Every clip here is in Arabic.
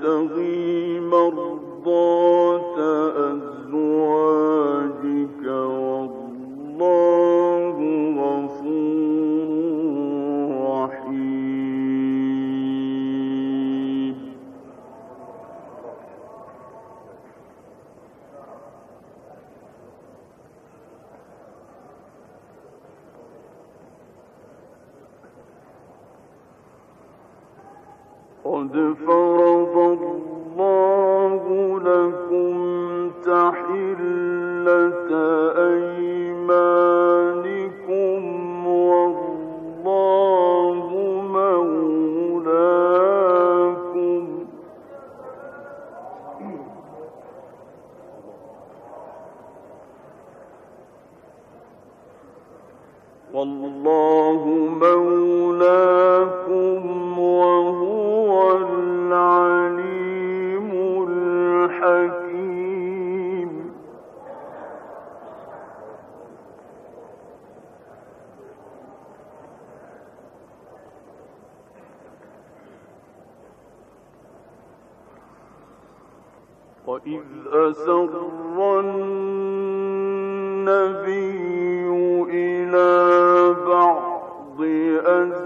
تبتغي مرضاته فسر النبي إلى بعض أزواجه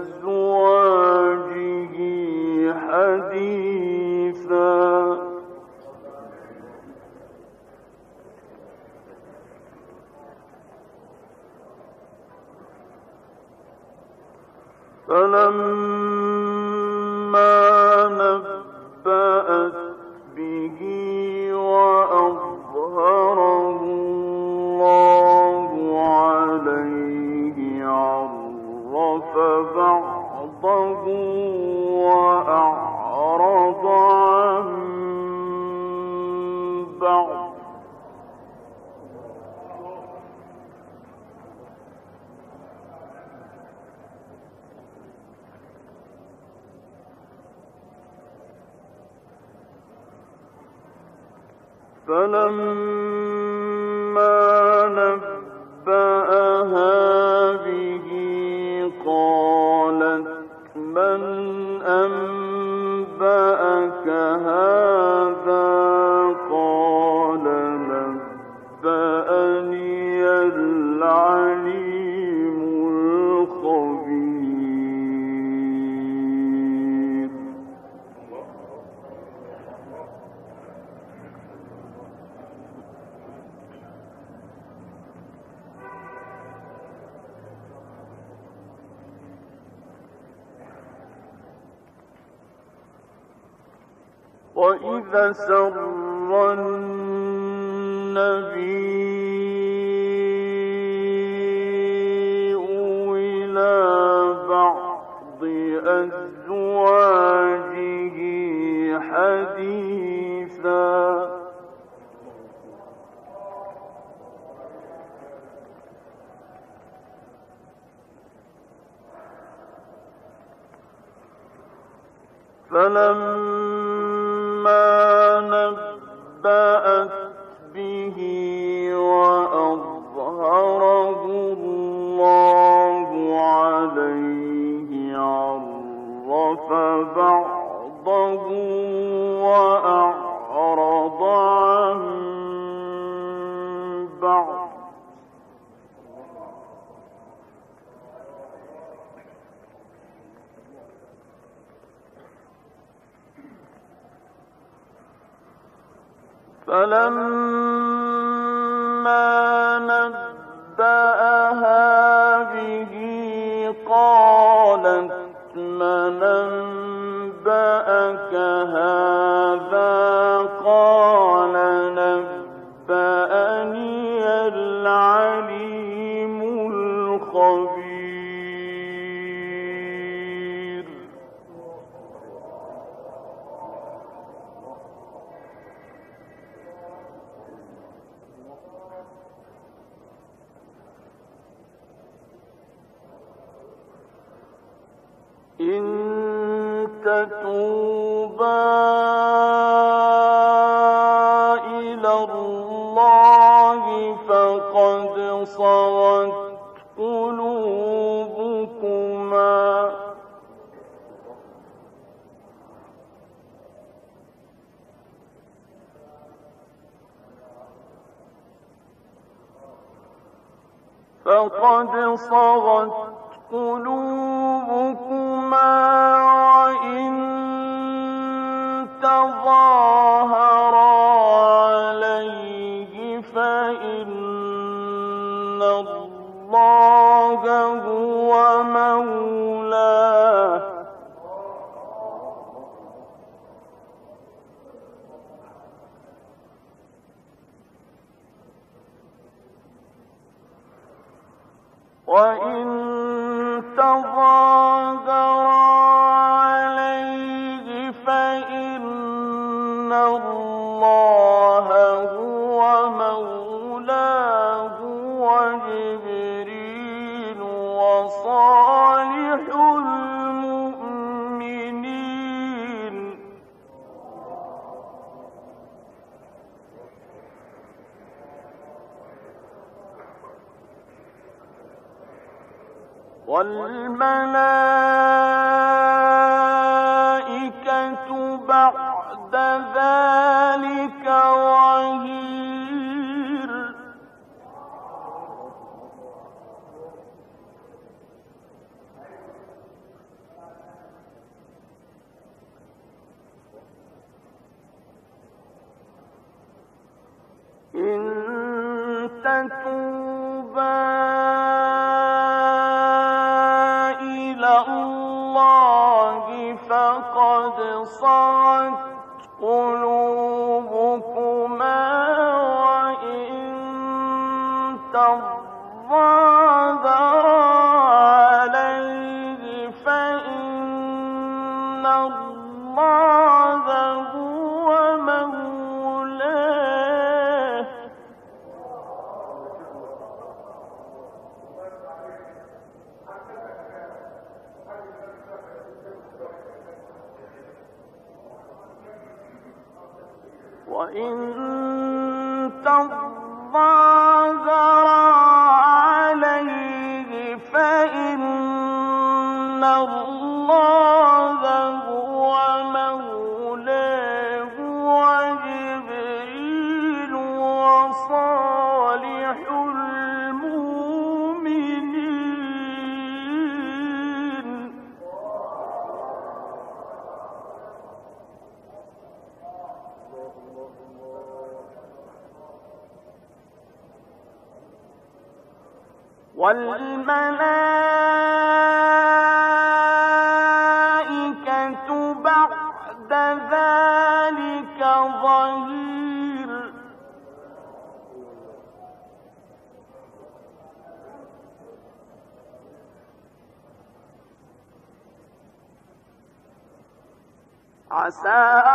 فلما وإذا سر النبي فلما والملائكة تظاهرا والملائكة بعد ذلك ظهير. عسى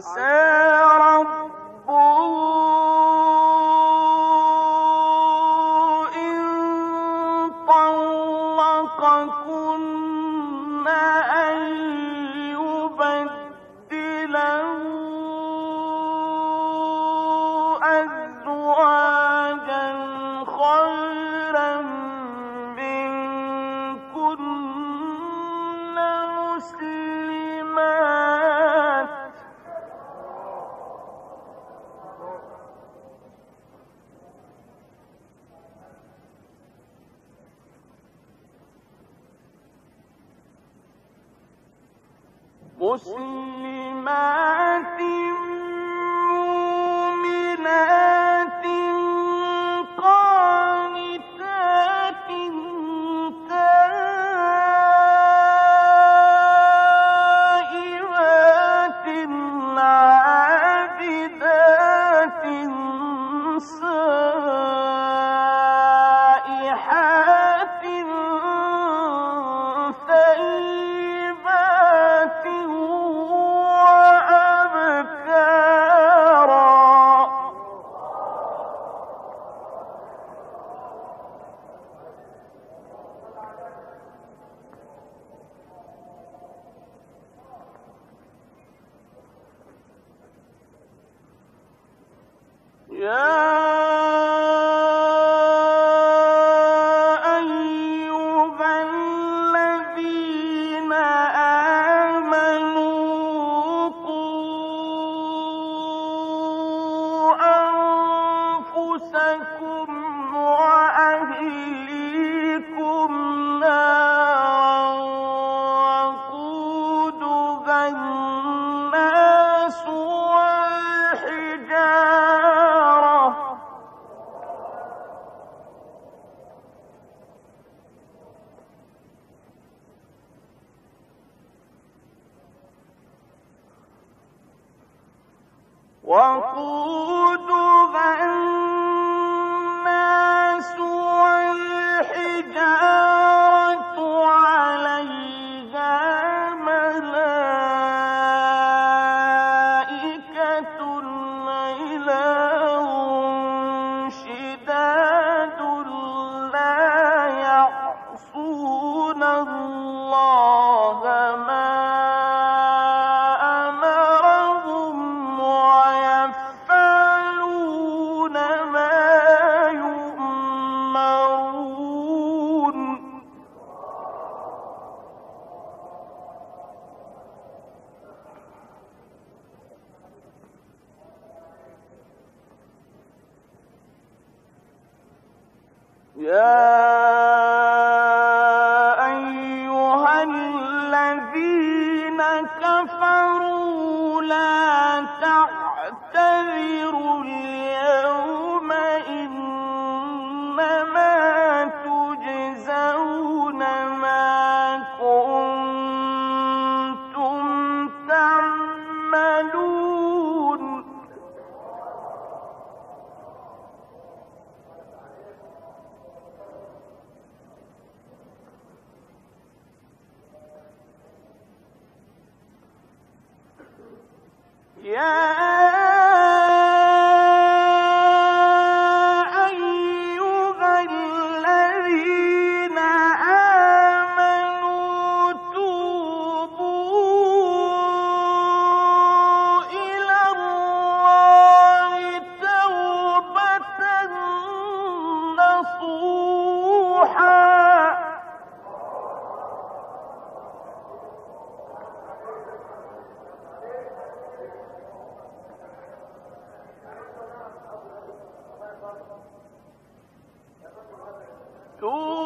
concern. يعملون Ooh.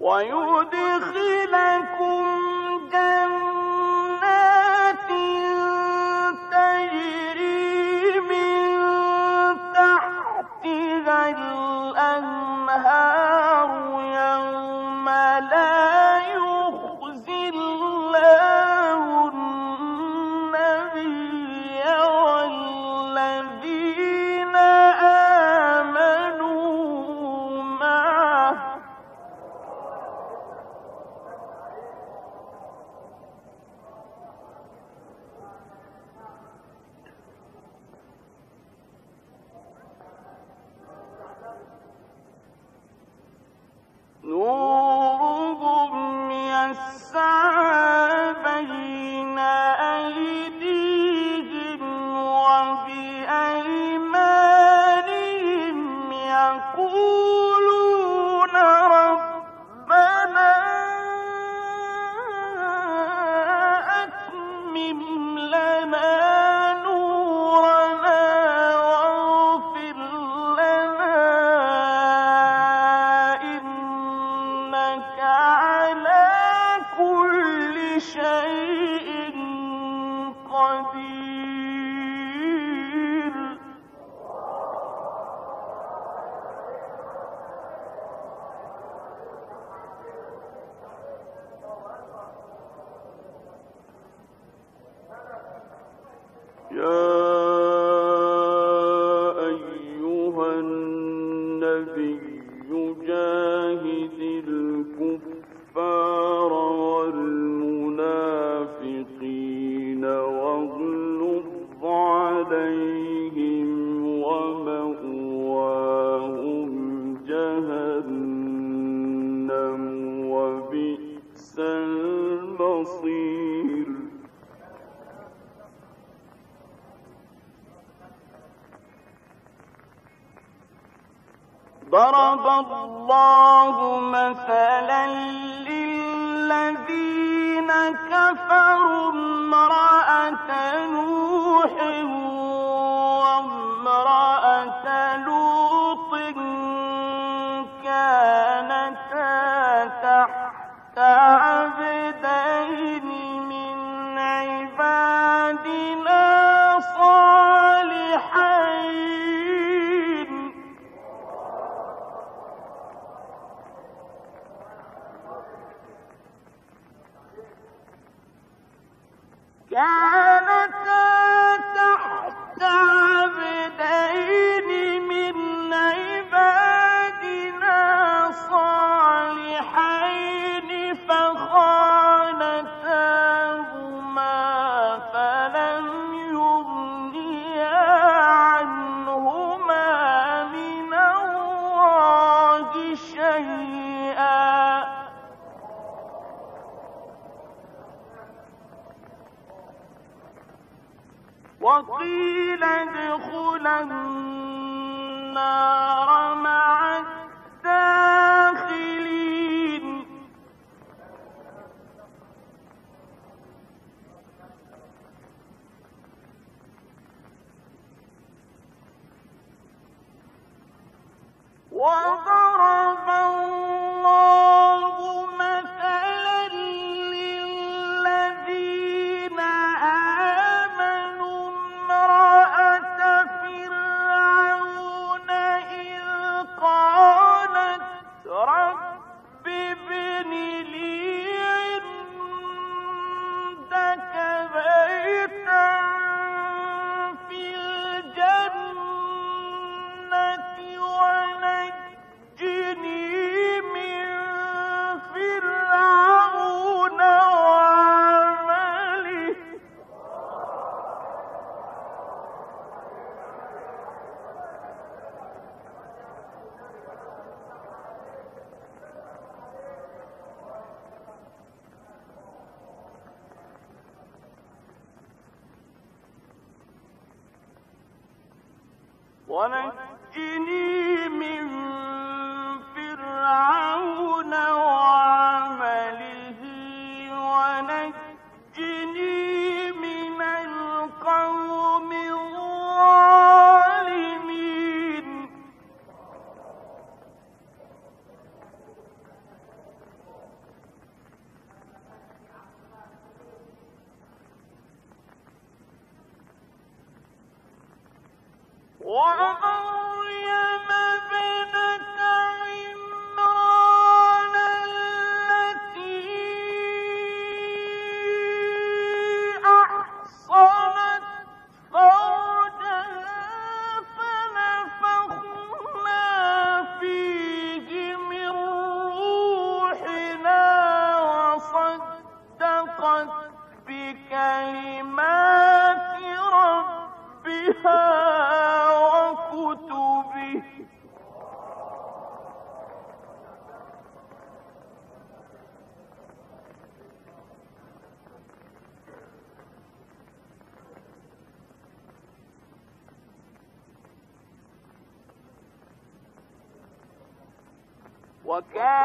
ويدخلكم السعير Yeah. رحمه وقيل ادخل النار. again.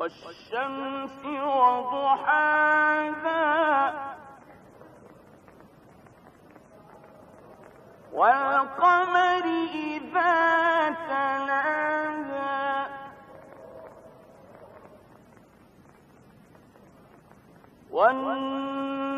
والشمس وضحاها. والقمر إذا تلاها. والنهار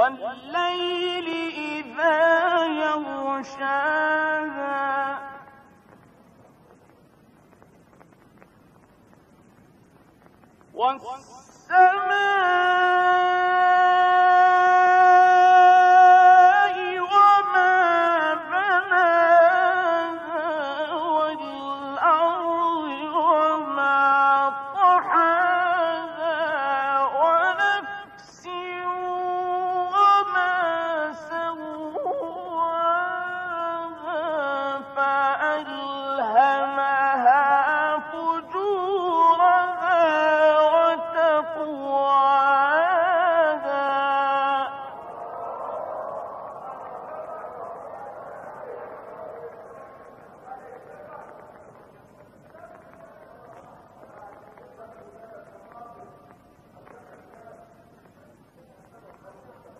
والليل إذا يغشاها. والسماء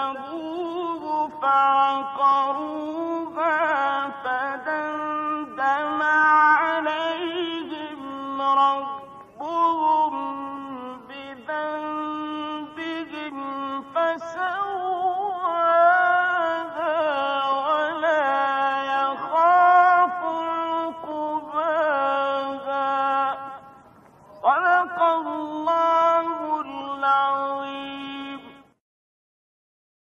فكذبوه فعقروها فدمرنا